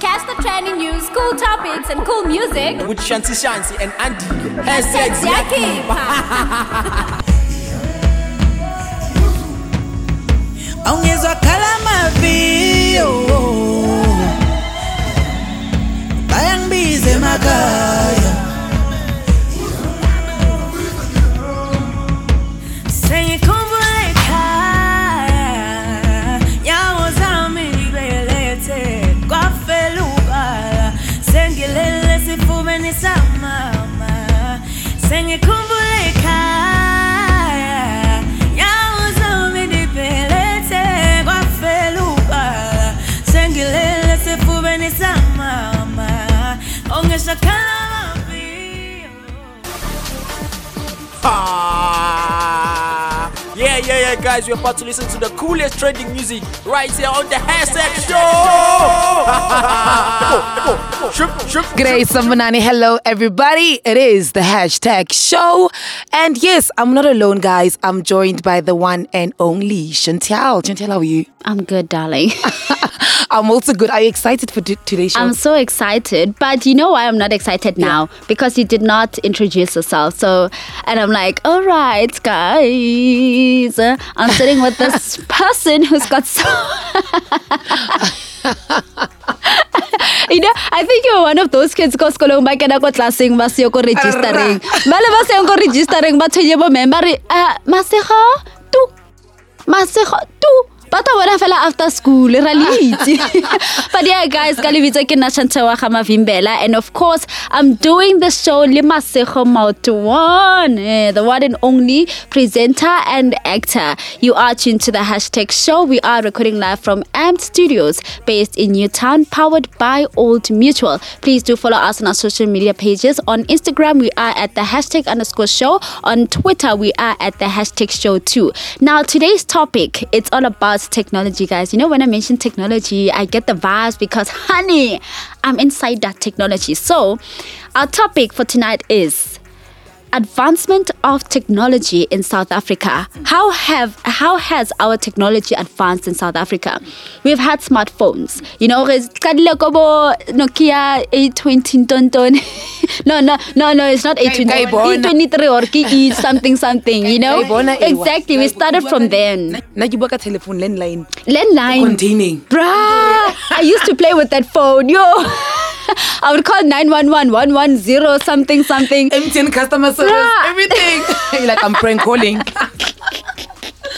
Catch the trending news, cool topics, and cool music. with Shanti Shanti and Andy. Hashtag Hashtag Siyakhipha. awungizwakhala maviyo bayangibiza emakhaya sengikhumbula Ah, yeah, yeah, yeah, guys. We're about to listen to the coolest trending music right here on the hashtag show. Shook, shook, G'day, Sambanani. Hello, everybody. It is the hashtag show. And yes, I'm not alone, guys. I'm joined by the one and only Chantel. Chantel, how are you? I'm good, darling. I'm also good. Are you excited for t- today's show? I'm so excited, but you know why I'm not excited now? Because you did not introduce yourself. So, and I'm like, all right, guys, I'm sitting with this person who's got so. you know, I think you're one of those kids ko sekolong ba kena ko tlaseng ba se ko registering. Ba le ba se ko registering ba tshwenye bo member re ah masego tu masego tu ba tla bona fela after school ra le itse. But yeah guys ka lebitso ke nna wa Gamavimbela and of course I'm doing the show le Masego Mautuan eh, the one and only presenter and actor. You are tuned to the hashtag show. We are recording live from Amped Studios based in Newtown powered by Old Mutual. Please do follow us on our social media pages. On Instagram we are at the hashtag underscore show. On Twitter we are at the hashtag show too. Now today's topic it's all about technology guys. You know when I mention technology I get the vibes because honey I'm inside that technology. So our topic for tonight is advancement of technology in South Africa. How have how has our technology advanced in South Africa? We've had smartphones. You know, Nokia 820 tonton. no, no, no, no, it's not 820. Ka- ka ibona. E23 or E something something, you know? Ka ibona ewa. Exactly. We started from then. Na ke ka telephone landline Landline. containing. Bruh, I used to play with that phone. Yo. I would call 911 110 something something. MTN customer Bruh. everything. You're like, I'm prank calling.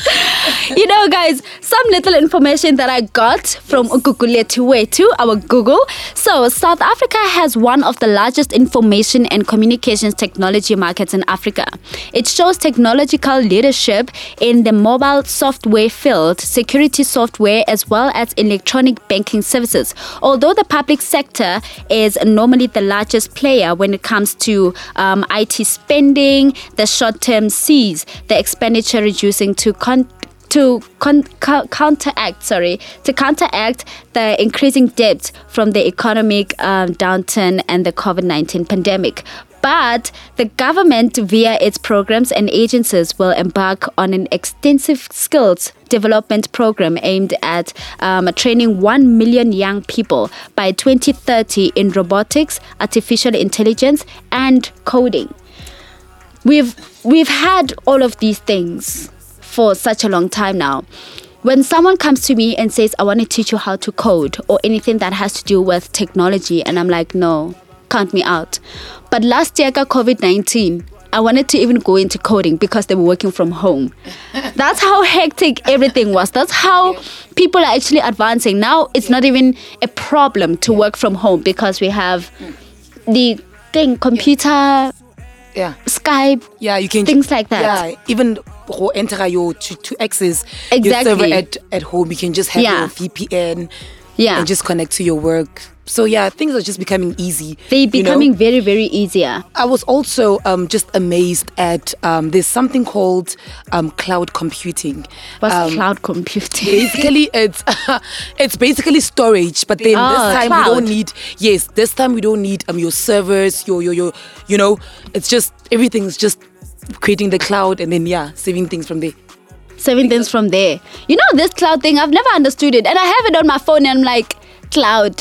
you know, guys, some little information that I got from Ukukuletuwe to our Google. So, South Africa has one of the largest information and communications technology markets in Africa. It shows technological leadership in the mobile software field, security software, as well as electronic banking services. Although the public sector is normally the largest player when it comes to um, IT spending, the short term sees the expenditure reducing to to con- co- counteract sorry to counteract the increasing debt from the economic um, downturn and the covid-19 pandemic. But the government via its programs and agencies will embark on an extensive skills development program aimed at um, training 1 million young people by 2030 in robotics artificial intelligence and coding. We've we've had all of these things for such a long time now. When someone comes to me and says, I want to teach you how to code or anything that has to do with technology, and I'm like, no, count me out. But last year, got COVID 19. I wanted to even go into coding because they were working from home. That's how hectic everything was. That's how people are actually advancing. Now it's not even a problem to work from home because we have the thing, computer, Yeah. Skype, Yeah, you can Things like that. Yeah, even go enter your to, to access your server at, at home. You can just have Yeah. your VPN Yeah. and just connect to your work. So yeah, things are just becoming easy. They're you know? becoming very, very easier. I was also um, just amazed at um, there's something called um, cloud computing. What's Um, cloud computing? basically it's it's basically storage but then Ah, this time we don't need yes this time we don't need um your servers your your your you know it's just everything's just creating the cloud and then yeah saving things from there Saving things from there. You know this cloud thing, I've never understood it. And I have it on my phone and I'm like, cloud,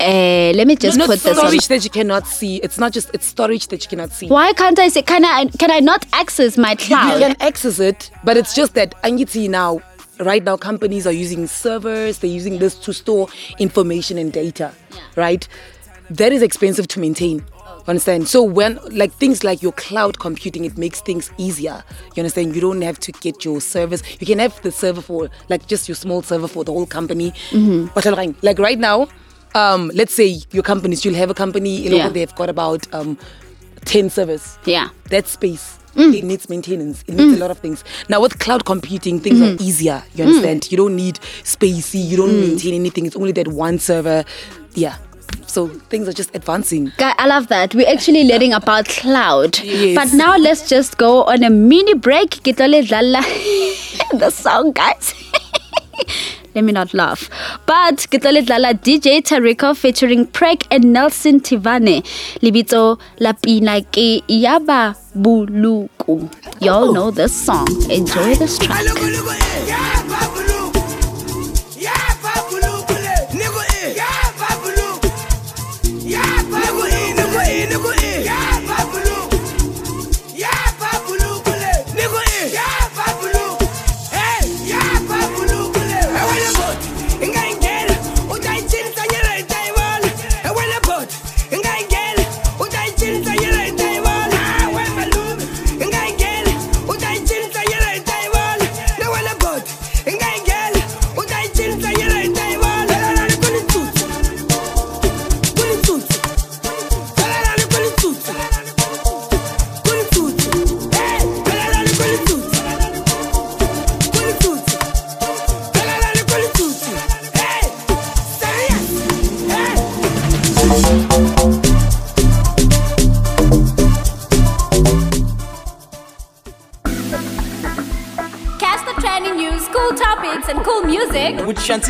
uh, let me just not put this on. storage that you cannot see. It's not just it's storage that you cannot see. Why can't I say? Can I? Can I not access my cloud? You can access it, but it's just that Angiti now, right now, companies are using servers. They're using this to store information and data, right? That is expensive to maintain. Understand? So when like things like your cloud computing, it makes things easier. You understand? You don't have to get your servers. You can have the server for like just your small server for the whole company. Mm-hmm. Like right now, um, let's say your company still have a company. You know, Yeah. they've got about um, ten servers Yeah. that space it needs maintenance it needs a lot of things now with cloud computing things are easier you understand you don't need spacey you don't maintain anything it's only that one server yeah so things are just advancing Guy, I love that. We're actually learning about cloud. Yes. But now let's just go on a mini break. Kitole dlala the song, guys. Let me not laugh. But Kitole dlala DJ Tarico featuring Preck and Nelson Tivane. Libito Lapina ke Yaba Buluku. Y'all oh. know this song. Enjoy this track.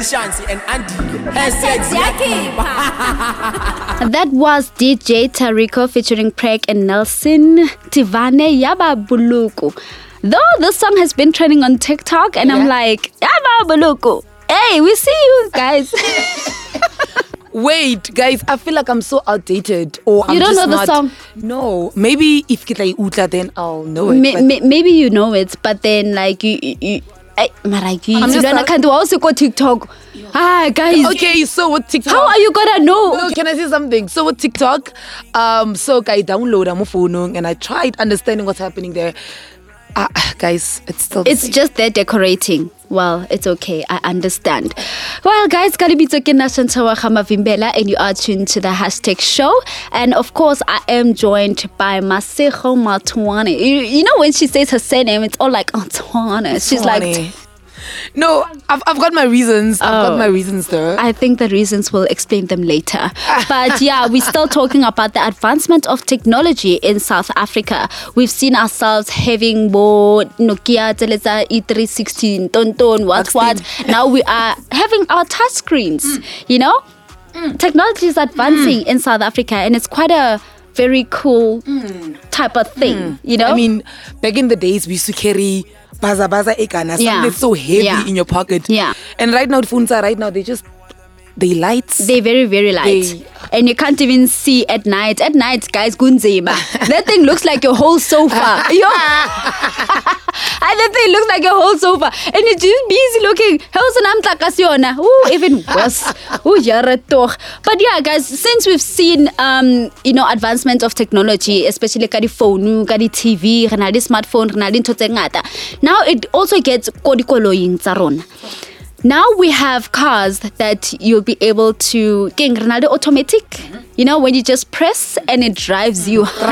That was DJ Tarico featuring Preck and Nelson Tivane Yaba Buluku. Though this song has been trending on TikTok, and I'm like, Yaba Buluku. Hey, we see you guys. wait guys i feel like i'm so outdated or I'm You don't just know the not- song? no maybe if kita utla then i'll know it May- but- may- maybe you know it, but then like you, you, you eh, mara ke I'm just lwana like- kanti wa o se ko TikTok. Ah, guys. okay so with tiktok How are you gonna know? No, can I say something? So with TikTok, um, so I download my phone and I tried understanding what's happening there. Uh, guys, it's still It's same. just there decorating. Well, it's okay. I understand. Well, guys, Kalibito Kinashantawa Vimbela, and you are tuned to the hashtag show. And of course, I am joined by Masego Matwane. You, you know, when she says her surname, it's all like Antoine. She's like. No, I've, I've got my reasons. I've Oh. got my oh. reasons though. I think the reasons we'll explain them later. But yeah, we're still talking about the advancement of technology in South Africa. We've seen ourselves having more Nokia Teleza E316, Tonton, what what. Now we are having our touch screens, mm. you know? Mm. Technology is advancing mm. in South Africa and it's quite a very cool type of thing, you know? I mean, back in the days, we used to carry baza baza ekana, something Yeah. that's so heavy Yeah. in your pocket. Yeah. And right now, the phones are right now, they just, they lights. They're very, very light. They- and you can't even see at night. At night, guys, gunzima. that thing looks like your whole sofa. Yo. and that thing looks like your whole sofa. And it's just busy looking. How's an Ooh, even worse. Ooh. But yeah, guys, since we've seen um, you know, advancement of technology, especially ka di phone, ka di TV, re na le smartphone, re na le ntho tse ngata. Now it also gets ko dikoloing tsa rona. Now we have cars that you'll be able to King Ronaldo automatic. You know when you just press and it drives you.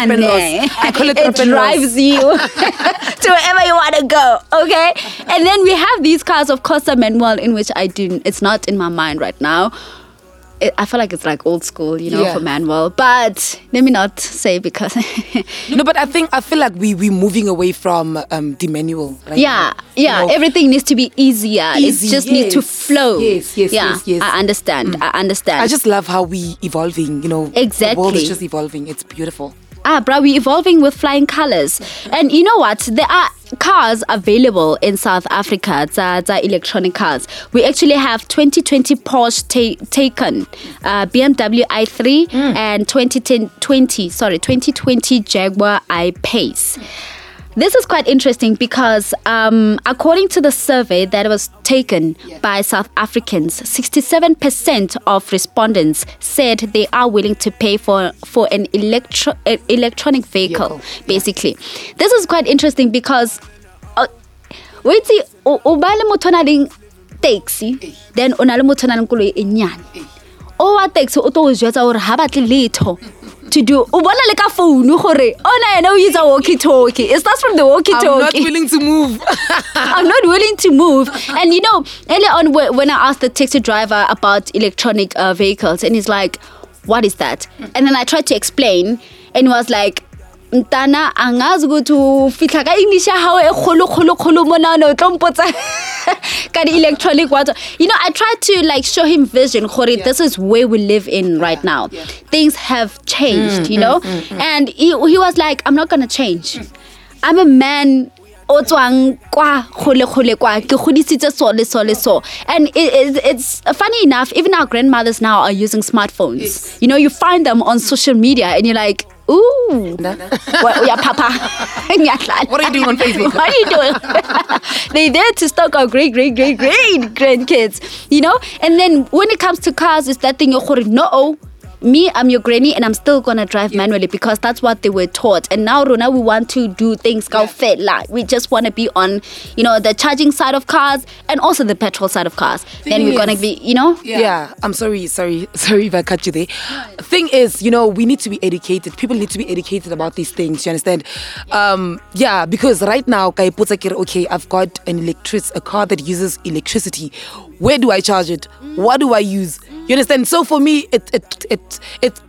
I call it it drives you to wherever you want to go. Okay, and then we have these cars, of course, the manual in which I do. It's not in my mind right now. It, I feel like it's like old school, you know, Yeah. for manual. But let me not say because no, but I think, I feel like we, we're moving away from um, the manual. Right Yeah, now. yeah. You know, Everything needs to be easier. Easy, it just needs to flow. Yes, yes, yeah, yes, yes. I understand. I understand. I just love how we evolving, you know. Exactly. The world is just evolving. It's beautiful. Ah, bro, we're evolving with flying colors. And you know what? There are cars available in South Africa, the, the electronic cars. We actually have 2020 Porsche ta- Taycan, uh, BMW i3, and 2010, 20, sorry, 2020 Jaguar I-Pace. This is quite interesting because, um, according to the survey that was taken by South Africans, 67% of respondents said they are willing to pay for, for an electro- uh, electronic vehicle, basically. This is quite interesting because, uh, wait, o o ba le motho a nang taxi, then o na le motho a nang le koloi e nyane. o wa taxi o tlo go jwetsa gore ga batle letho to do o bona le ka founu gore ona ene o itsa walkie talkie it starts from the walkie talkie. I'm not willing to move. I'm not willing to move. And you know, earlier on when I asked the taxi driver about electronic uh, vehicles, and he's like, "What is that?" And then I tried to explain, and he was like. Ntana angazi ukuthi ufihla ka english ya gago e kgolo kgolo kgolo monana o tlo mpotsa ka di-electronic water you know i tried to like show him vision gore this is where we live in right now. Things have changed mm, you know? Mm, mm, and he, he was like i'm not gonna change. I'm a man o tswang kwa gole gole kwa. Ke godisitse so le so. Le so and it, it, it's funny enough even our grandmothers now are using smartphones. You know you find them on social media and you're like ooh. What, oh, yeah papa. What are you doing on Facebook? what are you doing? They there to stalk our great great great great grandkids you know? And then when it comes to cars it's that thing oh, you're gore, no oh, me, I'm your granny, and I'm still gonna drive manually because that's what they were taught. And now, Rona, we want to do things go fit like we just want to be on, you know, the charging side of cars and also the petrol side of cars. then we're gonna be, you know, Yeah. I'm sorry, sorry, sorry if I cut you there. Thing is, you know, we need to be educated. People need to be educated about these things. You understand? Um, yeah, because right now, kai putsa kere, okay, I've got an electric, a car that uses electricity. Where do I charge it? What do I use? You understand? So for me, it it it it.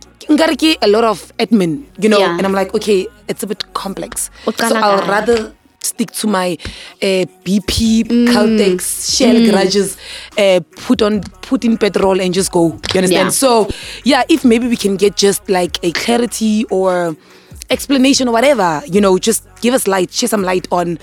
a lot of admin, you know, Yeah. and I'm like, okay, it's a bit complex. So I'll rather stick to my uh, BP, Caltex, Shell garages, uh, put on put in petrol and just go. You understand? Yeah. So yeah, if maybe we can get just like a clarity or explanation or whatever, you know, just give us light, share some light on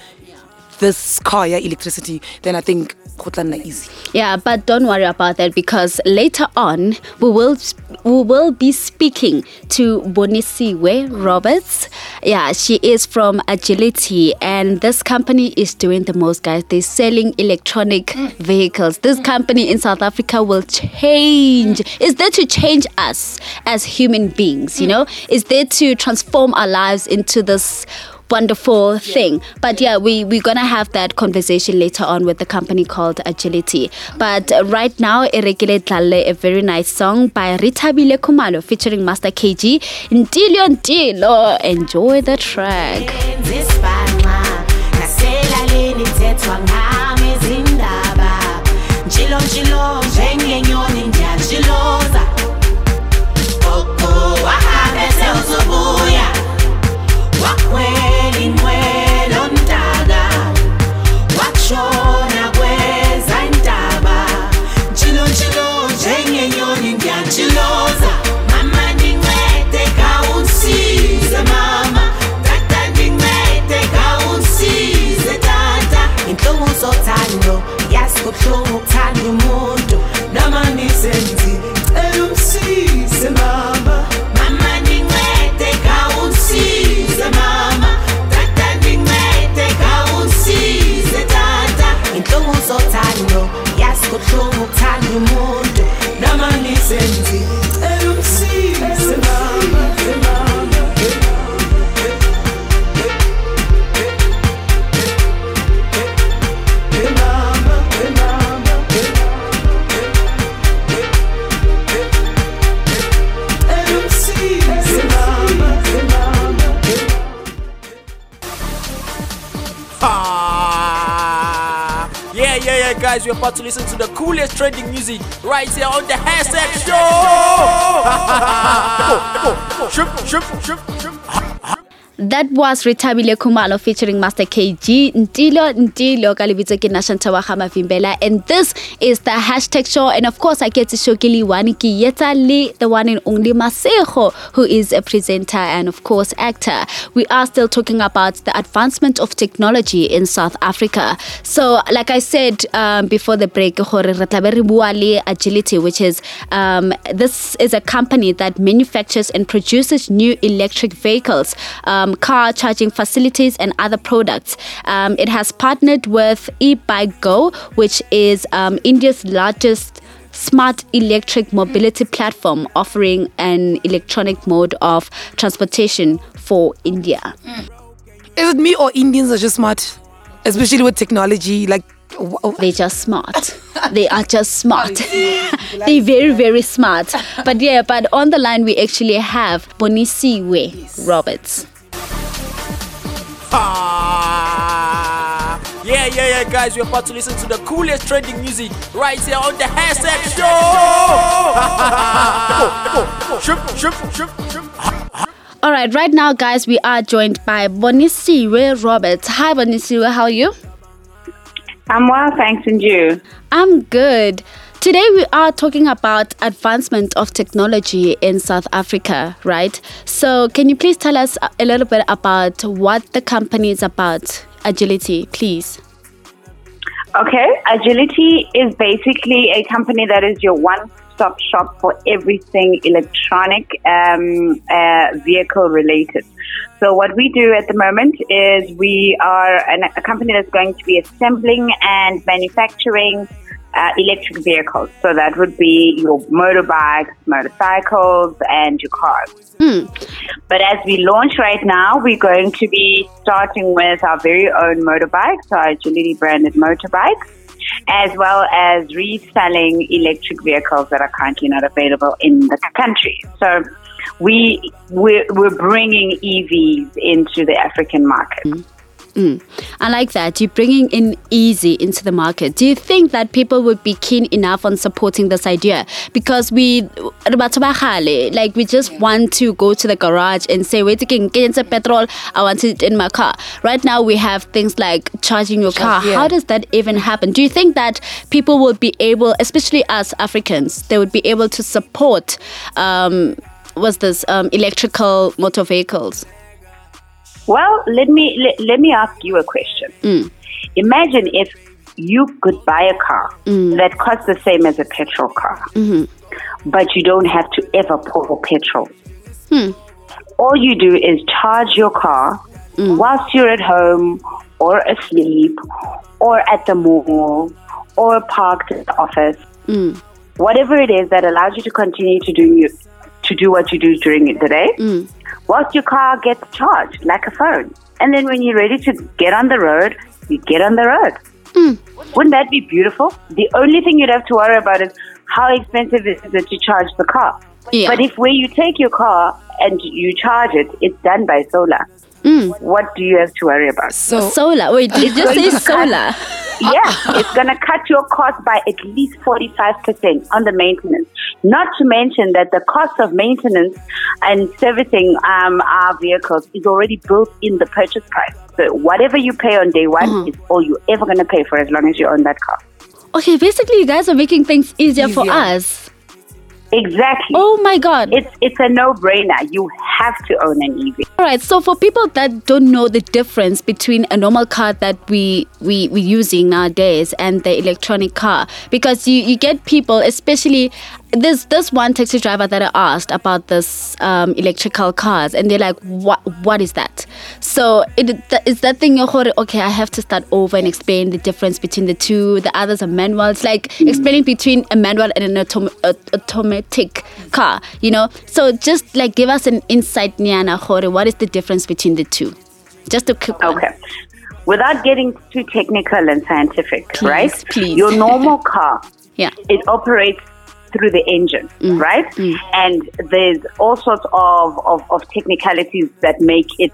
this car, yeah, electricity, then I think Kotlana easy. Yeah, but don't worry about that because later on we will we will be speaking to Bonisiwe Roberts. Yeah, she is from Agility, and this company is doing the most, guys. They're selling electronic vehicles. This company in South Africa will change. Is there to change us as human beings? You know, is there to transform our lives into this wonderful thing. But yeah, we we're gonna have that conversation later on with the company called Agility. But right now, Erekile Tlale, a very nice song by Rethabile Khumalo featuring Master KG. Ntilo Ntilo. Enjoy the track. zisibhanqa naselalini kuthethwa ngami izindaba njilo njilo njengenyoni ndiyajiloza njengenyoni ndiyajiloza mama to listen to the coolest trending music right here on the hashtag show. That was Rethabile Khumalo featuring Master KG Ntilo Ntilo Kalibitso ke Nashanta wa Gama Vimbela and this is the hashtag show and of course I get to show Kili Waniki Yetali the one and only Masego who is a presenter and of course actor. We are still talking about the advancement of technology in South Africa. So like I said um, before the break Agility which is um, this is a company that manufactures and produces new electric vehicles, um, car charging facilities, and other products. Um, it has partnered with eBike Go, which is um, India's largest smart electric mobility platform offering an electronic mode of transportation for India. Is it me or Indians are just smart? Especially with technology, like They're just smart. they are just smart. They're very, very smart. But yeah, but on the line we actually have Bonisiwe Roberts. Ah. Yeah, yeah, yeah, guys, we're about to listen to the coolest trending music right here on the hashtag show. All right, right now, guys, we are joined by Bonisiwe Roberts. Hi, Bonisiwe, how are you? I'm well, thanks, and you? I'm good. Today we are talking about advancement of technology in South Africa, right? So can you please tell us a little bit about what the company is about, Agility, please? Okay, Agility is basically a company that is your one stop shop for everything electronic um, uh, vehicle related. So, what we do at the moment is we are an, a company that's going to be assembling and manufacturing uh, electric vehicles. So, that would be your motorbikes, motorcycles, and your cars. But as we launch right now, we're going to be starting with our very own motorbikes, our Agility branded motorbikes, as well as reselling electric vehicles that are currently not available in the country. So we we're, we're bringing EVs into the African market. I like that. You're bringing in easy into the market. Do you think that people would be keen enough on supporting this idea? Because we, batho ba kgale, like we just want to go to the garage and say, wait, can get into petrol. I want it in my car. Right now we have things like charging your car. yeah. How does that even happen? Do you think that people will be able, especially us Africans, they would be able to support, um, was this um, electrical motor vehicles? Well, let me let, let me ask you a question. Mm. Imagine if you could buy a car mm. that costs the same as a petrol car, mm-hmm. but you don't have to ever pour petrol. Hmm. All you do is charge your car mm. whilst you're at home or asleep or at the mall or parked at the office. Whatever it is that allows you to continue to do to do what you do during the day, mm. whilst your car gets charged like a phone. And then when you're ready to get on the road, you get on the road. Mm. Wouldn't that be beautiful? The only thing you'd have to worry about is how expensive is it to charge the car. Yeah. But if where you take your car and you charge it, it's done by solar. What do you have to worry about? so Solar. Wait, it just says solar. yeah, it's going to cut your cost by at least 45% on the maintenance. Not to mention that the cost of maintenance and servicing um, our vehicles is already built in the purchase price. So whatever you pay on day one is all you're ever going to pay for as long as you own that car. Okay, basically, you guys are making things easier, for us. Exactly. Oh my god. It's it's a no-brainer. You have to own an E EV. All right. So for people that don't know the difference between a normal car that we we we using nowadays and the electronic car, because you you get people, especially there's this one taxi driver that I asked about this um, electrical cars, and they're like, "What what is that?" So it th- it's that thing. Okay, I have to start over and explain the difference between the two. The others are manual. It's like explaining between a manual and an autom- a- automatic car. You know. So just like give us an insight, Niana Hore. What is the difference between the two? Just a quick one. Okay. Without getting too technical and scientific, Please, right? please. Your normal car Yeah. it operates through the engine, Mm. right? And there's all sorts of, of, of technicalities that make it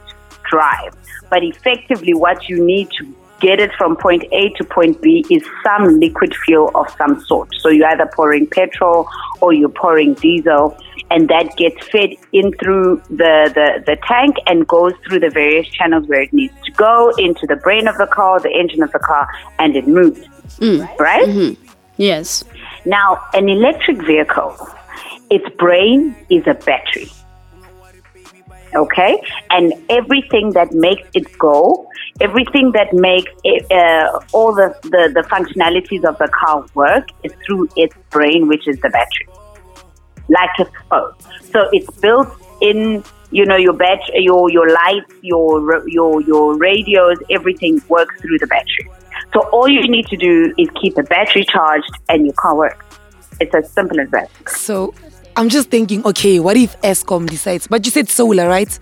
drive. But effectively, what you need to get it from point A to point B is some liquid fuel of some sort. So you're either pouring petrol or you're pouring diesel, and that gets fed in through the, the, the tank and goes through the various channels where it needs to go into the brain of the car, the engine of the car, and it moves. Mm. Right? Mm-hmm. Yes. Now, an electric vehicle, its brain is a battery. Okay? And everything that makes it go, everything that makes it, uh, all the, the, the functionalities of the car work is through its brain, which is the battery. Like a phone. So it's built in, you know, your bat- your your lights, your your your radios, everything works through the battery. So all you need to do is keep the battery charged and your car works. It's as simple as that. So I'm just thinking, okay, what if Eskom decides? But you said solar, right?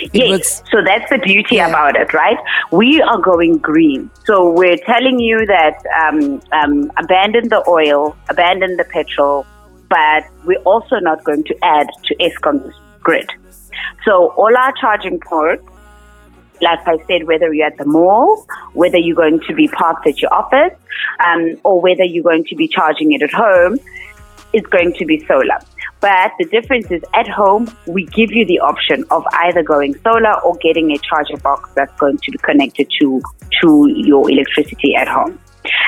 It yes. works. So that's the beauty Yeah. about it, right? We are going green. So we're telling you that um, um, abandon the oil, abandon the petrol, but we're also not going to add to Eskom's grid. So all our charging ports, like I said, whether you're at the mall, whether you're going to be parked at your office, um, or whether you're going to be charging it at home, is going to be solar. But the difference is at home, we give you the option of either going solar or getting a charger box that's going to be connected to, to your electricity at home.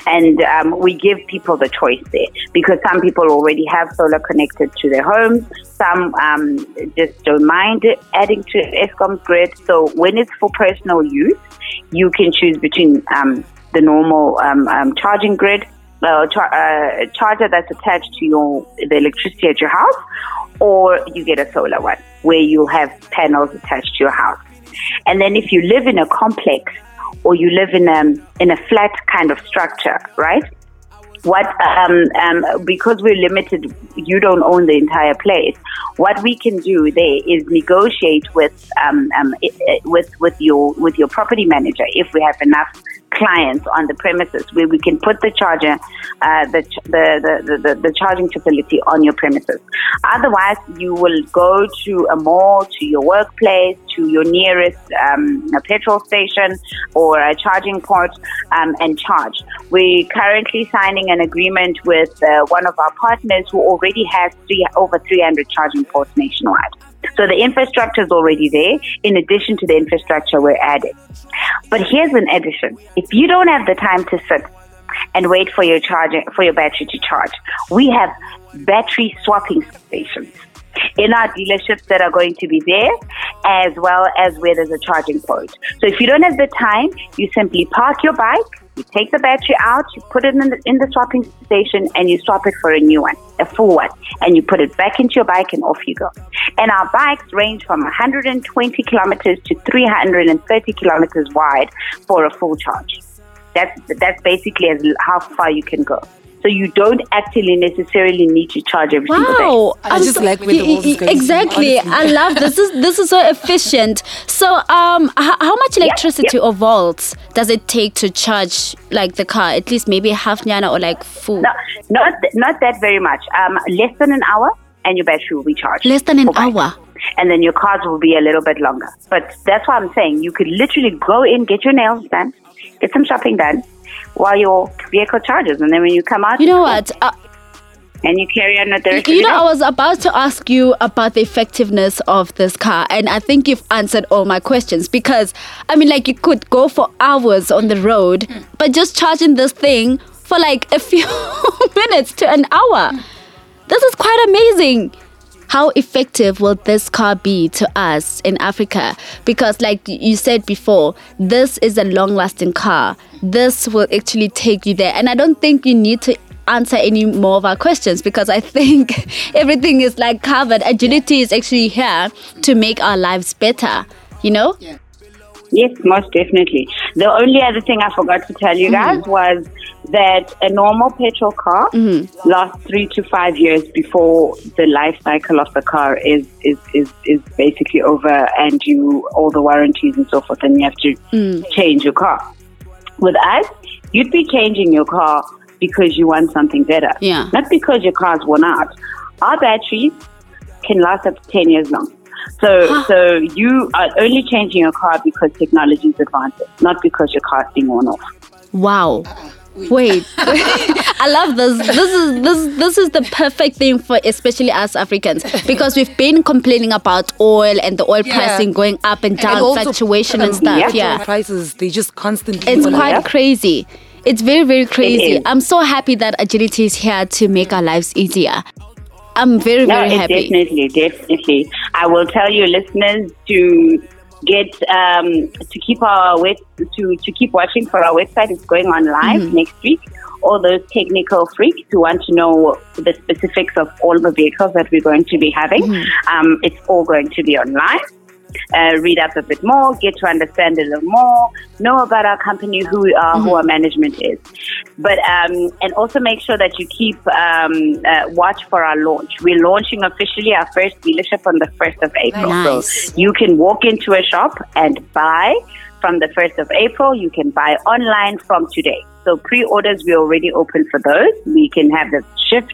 And um, we give people the choice there because some people already have solar connected to their homes. Some um, just don't mind adding to Eskom's grid. So when it's for personal use, you can choose between um, the normal um, um, charging grid, uh, char- uh, charger that's attached to your the electricity at your house, or you get a solar one where you have panels attached to your house. And then if you live in a complex or you live in a in a flat kind of structure, right? What um, um, because we're limited, you don't own the entire place. What we can do there is negotiate with um, um, with with your with your property manager if we have enough clients on the premises where we can put the charger, uh, the, ch- the, the, the, the charging facility on your premises. Otherwise, you will go to a mall, to your workplace, to your nearest um, petrol station or a charging port um, and charge. We're currently signing an agreement with uh, one of our partners who already has three, over 300 charging ports nationwide. So the infrastructure is already there. In addition to the infrastructure, we're adding. But here's an addition: if you don't have the time to sit and wait for your charging for your battery to charge, we have battery swapping stations in our dealerships that are going to be there, as well as where there's a charging point. So if you don't have the time, you simply park your bike, you take the battery out, you put it in the, in the swapping station, and you swap it for a new one, a full one, and you put it back into your bike, and off you go. And our bikes range from 120 kilometers to 330 kilometers wide for a full charge. That's that's basically as how far you can go. So you don't actually necessarily need to charge every single day. Wow, I I'm just like where the y- world is y- going, Exactly. I love this. Is this is so efficient? So, um, h- how much electricity or volts does it take to charge like the car? At least maybe half nyana or like full. No, not not that very much. Um, less than an hour, and your battery will be charged. Less than an for bike. hour. And then your cars will be a little bit longer. But that's what I'm saying. You could literally go in, get your nails done, get some shopping done, while your vehicle charges, and then when you come out, You know what? Uh, and you carry on with you know, I was about to ask you about the effectiveness of this car, and I think you've answered all my questions because I mean, like, you could go for hours on the road, but just charging this thing for like a few minutes to an hour. This is quite amazing. How effective will this car be to us in Africa? Because, like you said before, this is a long lasting car. This will actually take you there. And I don't think you need to answer any more of our questions because I think everything is like covered. Agility is actually here to make our lives better, you know? Yes, most definitely. The only other thing I forgot to tell you guys mm-hmm. was that a normal petrol car mm-hmm. lasts three to five years before the life cycle of the car is, is, is, is basically over and you all the warranties and so forth and you have to mm. change your car. With us, you'd be changing your car because you want something better. Yeah. Not because your car's worn out. Our batteries can last up to 10 years long. So, so you are only changing your car because technology is advanced, not because your car is being worn off. Wow. Wait, I love this. This is this this is the perfect thing for especially us Africans because we've been complaining about oil and the oil Yeah. pricing going up and down, And fluctuation and stuff. Yeah. Yeah, prices they just constantly. it's go up. quite crazy. It's very very crazy. I'm so happy that agility is here to make our lives easier. I'm very No, very happy. definitely, definitely. I will tell you, listeners, to get um, to keep our web to to keep watching for our website. It's going on live Mm-hmm. next week. All those technical freaks who want to know the specifics of all the vehicles that we're going to be having, Mm-hmm. um, it's all going to be online. Uh, read up a bit more, get to understand a little more, know about our company, who we are, who our management is. But um, and also make sure that you keep um, uh, watch for our launch. We're launching officially our first dealership on the first of April. Nice. So you can walk into a shop and buy from the first of April. You can buy online from today. So pre-orders we're already open for those. We can have them shipped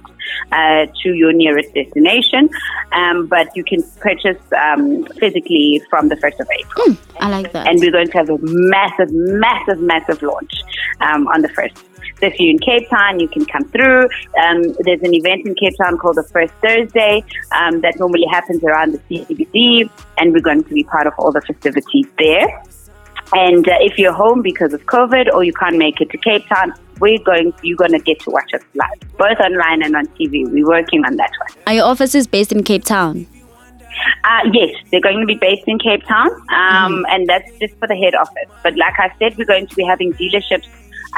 uh, to your nearest destination, um, but you can purchase um, physically from the first of April I like that. and we're going to have a massive, massive, massive launch um, on the first. So if you're in Cape Town, you can come through. Um, there's an event in Cape Town called the First Thursday um, that normally happens around the CBD, and we're going to be part of all the festivities there. And uh, if you're home because of COVID or you can't make it to Cape Town, we're going. You're going to get to watch us live, both online and on TV. We're working on that one. Are your offices based in Cape Town? Uh, yes, they're going to be based in Cape Town, um, and that's just for the head office. But like I said, we're going to be having dealerships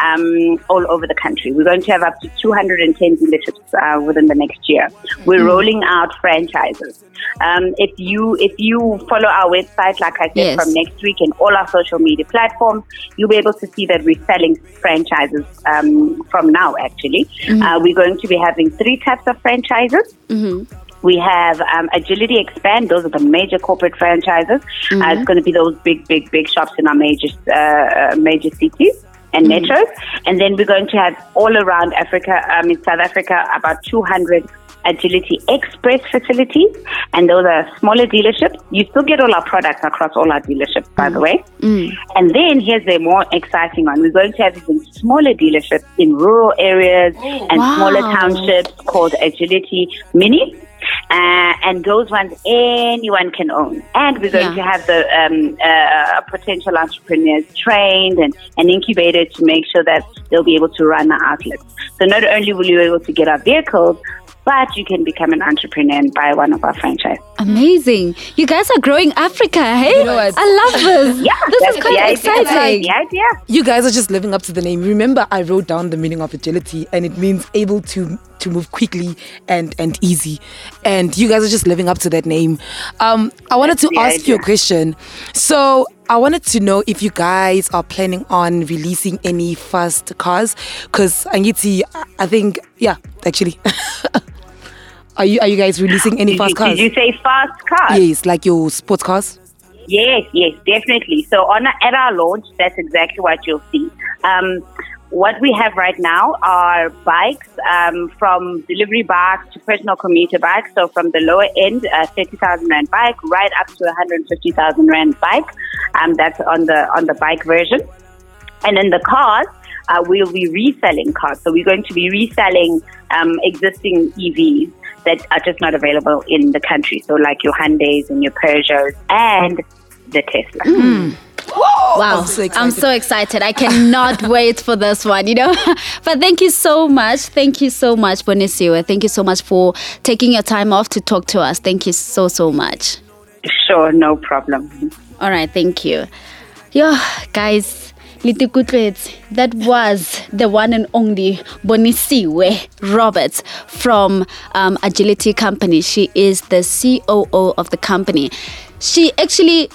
um, all over the country. We're going to have up to 210 dealerships uh, within the next year. We're rolling out franchises. Um, if you if you follow our website, like I said, Yes. from next week and all our social media platforms, you'll be able to see that we're selling franchises um, from now. Actually, uh, we're going to be having three types of franchises. We have um, Agility Expand. Those are the major corporate franchises. Uh, it's going to be those big, big, big shops in our major, uh, uh, major cities and metros. And then we're going to have all around Africa, um, in South Africa, about 200 Agility Express facilities. And those are smaller dealerships. You still get all our products across all our dealerships, by the way. And then here's the more exciting one. We're going to have even smaller dealerships in rural areas and Wow. smaller townships called Agility Mini. Uh, and those ones anyone can own. And we're going Yeah. to have the um, uh, potential entrepreneurs trained and, and incubated to make sure that they'll be able to run our outlets. So not only will you be able to get our vehicles, but you can become an entrepreneur and buy one of our franchise. Amazing. You guys are growing Africa, hey? know what? I love this. Yeah, this is quite the idea. exciting. That's the idea. You guys are just living up to the name. Remember, I wrote down the meaning of agility, and it means able to to move quickly and and easy. And you guys are just living up to that name. Um, I wanted to the ask you a question. So I wanted to know if you guys are planning on releasing any fast cars, because Angiti, I think, yeah, actually. Are you are you guys releasing any Did fast you, cars? did you say fast cars? Yes, like your sports cars. Yes, yes, definitely. So on at our launch, that's exactly what you'll see. Um, what we have right now are bikes um, from delivery bikes to personal commuter bikes. So from the lower end, uh, thirty thousand rand bike, right up to one hundred fifty thousand rand bike. Um, that's on the on the bike version. And in the cars, uh, we'll be reselling cars. So we're going to be reselling um, existing EVs that are just not available in the country. So like your Hyundais and your Peugeots and the Tesla. Wow, I'm so excited. I'm so excited. I cannot wait for this one, you know. but thank you so much. Thank you so much, Bonisiwe. Thank you so much for taking your time off to talk to us. Thank you so, so much. Sure, no problem. All right, thank you. Yo, guys, Litikutlets, that was the one and only Bonisiwe Roberts from um, Agility Company. She is the COO of the company. She actually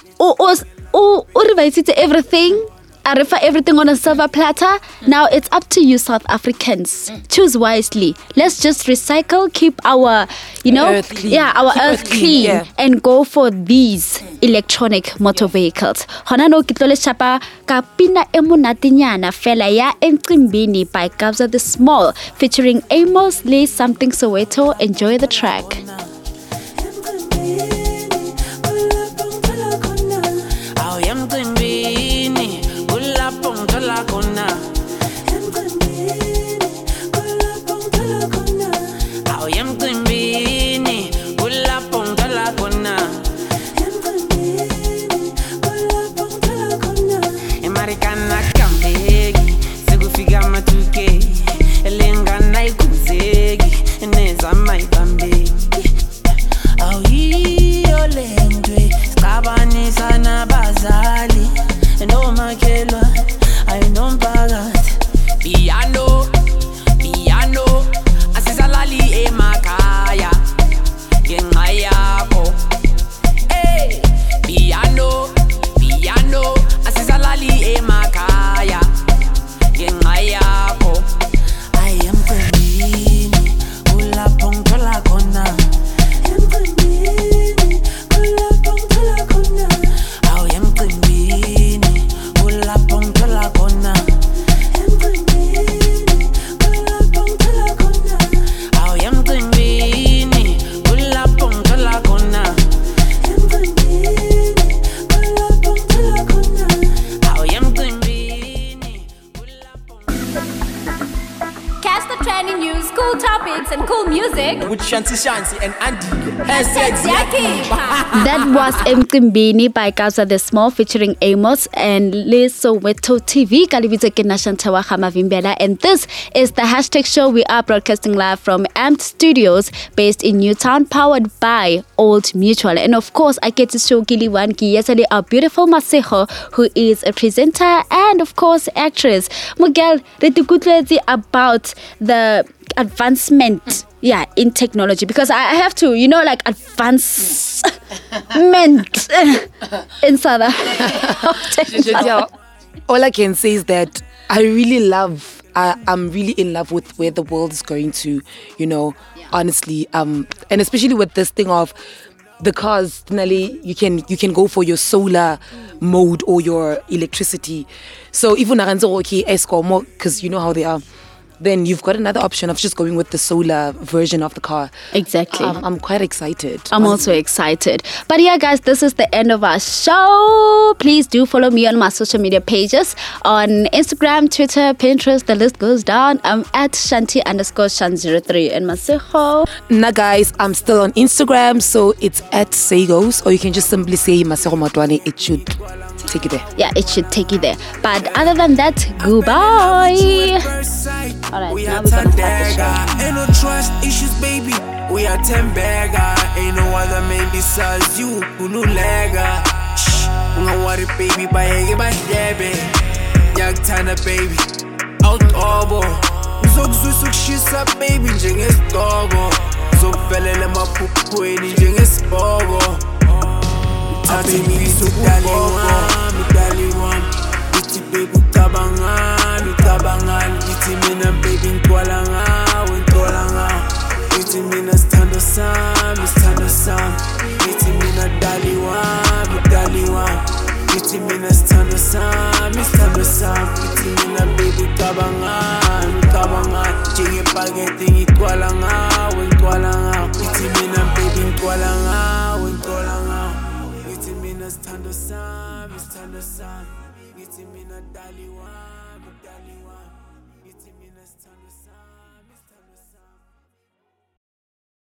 oh, oh, revised everything. Arifa everything on a silver platter. Now it's up to you, South Africans. Choose wisely. Let's just recycle, keep our, you know, Earth clean. yeah, our Keep earth clean, clean, yeah. and go for these electronic motor vehicles. Hona no ke tlo le shapa ka pina e monatenyana fela ya Emcimbini by Kabza De Small featuring Amos Lee Something Soweto. Enjoy the track. Was by Kabza De Small featuring Amos and Liz Soweto TV. Kalibito ke nna Shantawa Khamavimbela. And this is the hashtag show. We are broadcasting live from Amped Studios based in Newtown, powered by Old Mutual. And of course, I get to show Kiliwan yesterday our beautiful Masego, who is a presenter and of course actress. Miguel, retukutlezi about the advancement yeah in technology because I I have to you know like advancement in South Africa. All I can say is that I really love. I, I'm really in love with where the world is going to. You know, honestly, um, and especially with this thing of the cars. Finally, you can you can go for your solar mode or your electricity. So even okay, Eskom, because you know how they are. Then you've got another option of just going with the solar version of the car. Exactly. Um, I'm quite excited. I'm also excited. But yeah, guys, this is the end of our show. Please do follow me on my social media pages on Instagram, Twitter, Pinterest. The list goes down. I'm at Shanti underscore Shan03 and Masego. Now, guys, I'm still on Instagram, so it's at Sagos, or you can just simply say Masego Matwane. It should take you there. Yeah, it should take you there. But other than that, goodbye. Alright, we now are we're gonna start the Tandega. show. Ain't no trust issues, baby. We are Tembega. Ain't no other man besides you. Kululega. Shh. Ungawari baby, bayeke badebe. Yakuthanda baby. Out obo. Ngizokuzwisa ukushisa baby njengesigqoko. Ngizokuvelela emaphuphweni njengesibhoko. Thathe ngibise udali wami, udali wami. Ngithi baby ucabangani, ucabangani. Ngithi mina baby ngigcwala ngawe, ngigcwala ngawe. Ngithi mina sithando sami, sithando sami. Ngithi mina dali wami, dali wami. Ngithi mina sithando sami, sithando sami. Ngithi mina baby ucabangani, ucabangani. Njengebhakede ngigcwala ngawe, ngigcwala ngawe. Ngithi mina baby ngigcwala ngawe, ngigcwala ngawe. Ngithi mina sithando sami, sithando sami. Ngithi mina dali wami, dali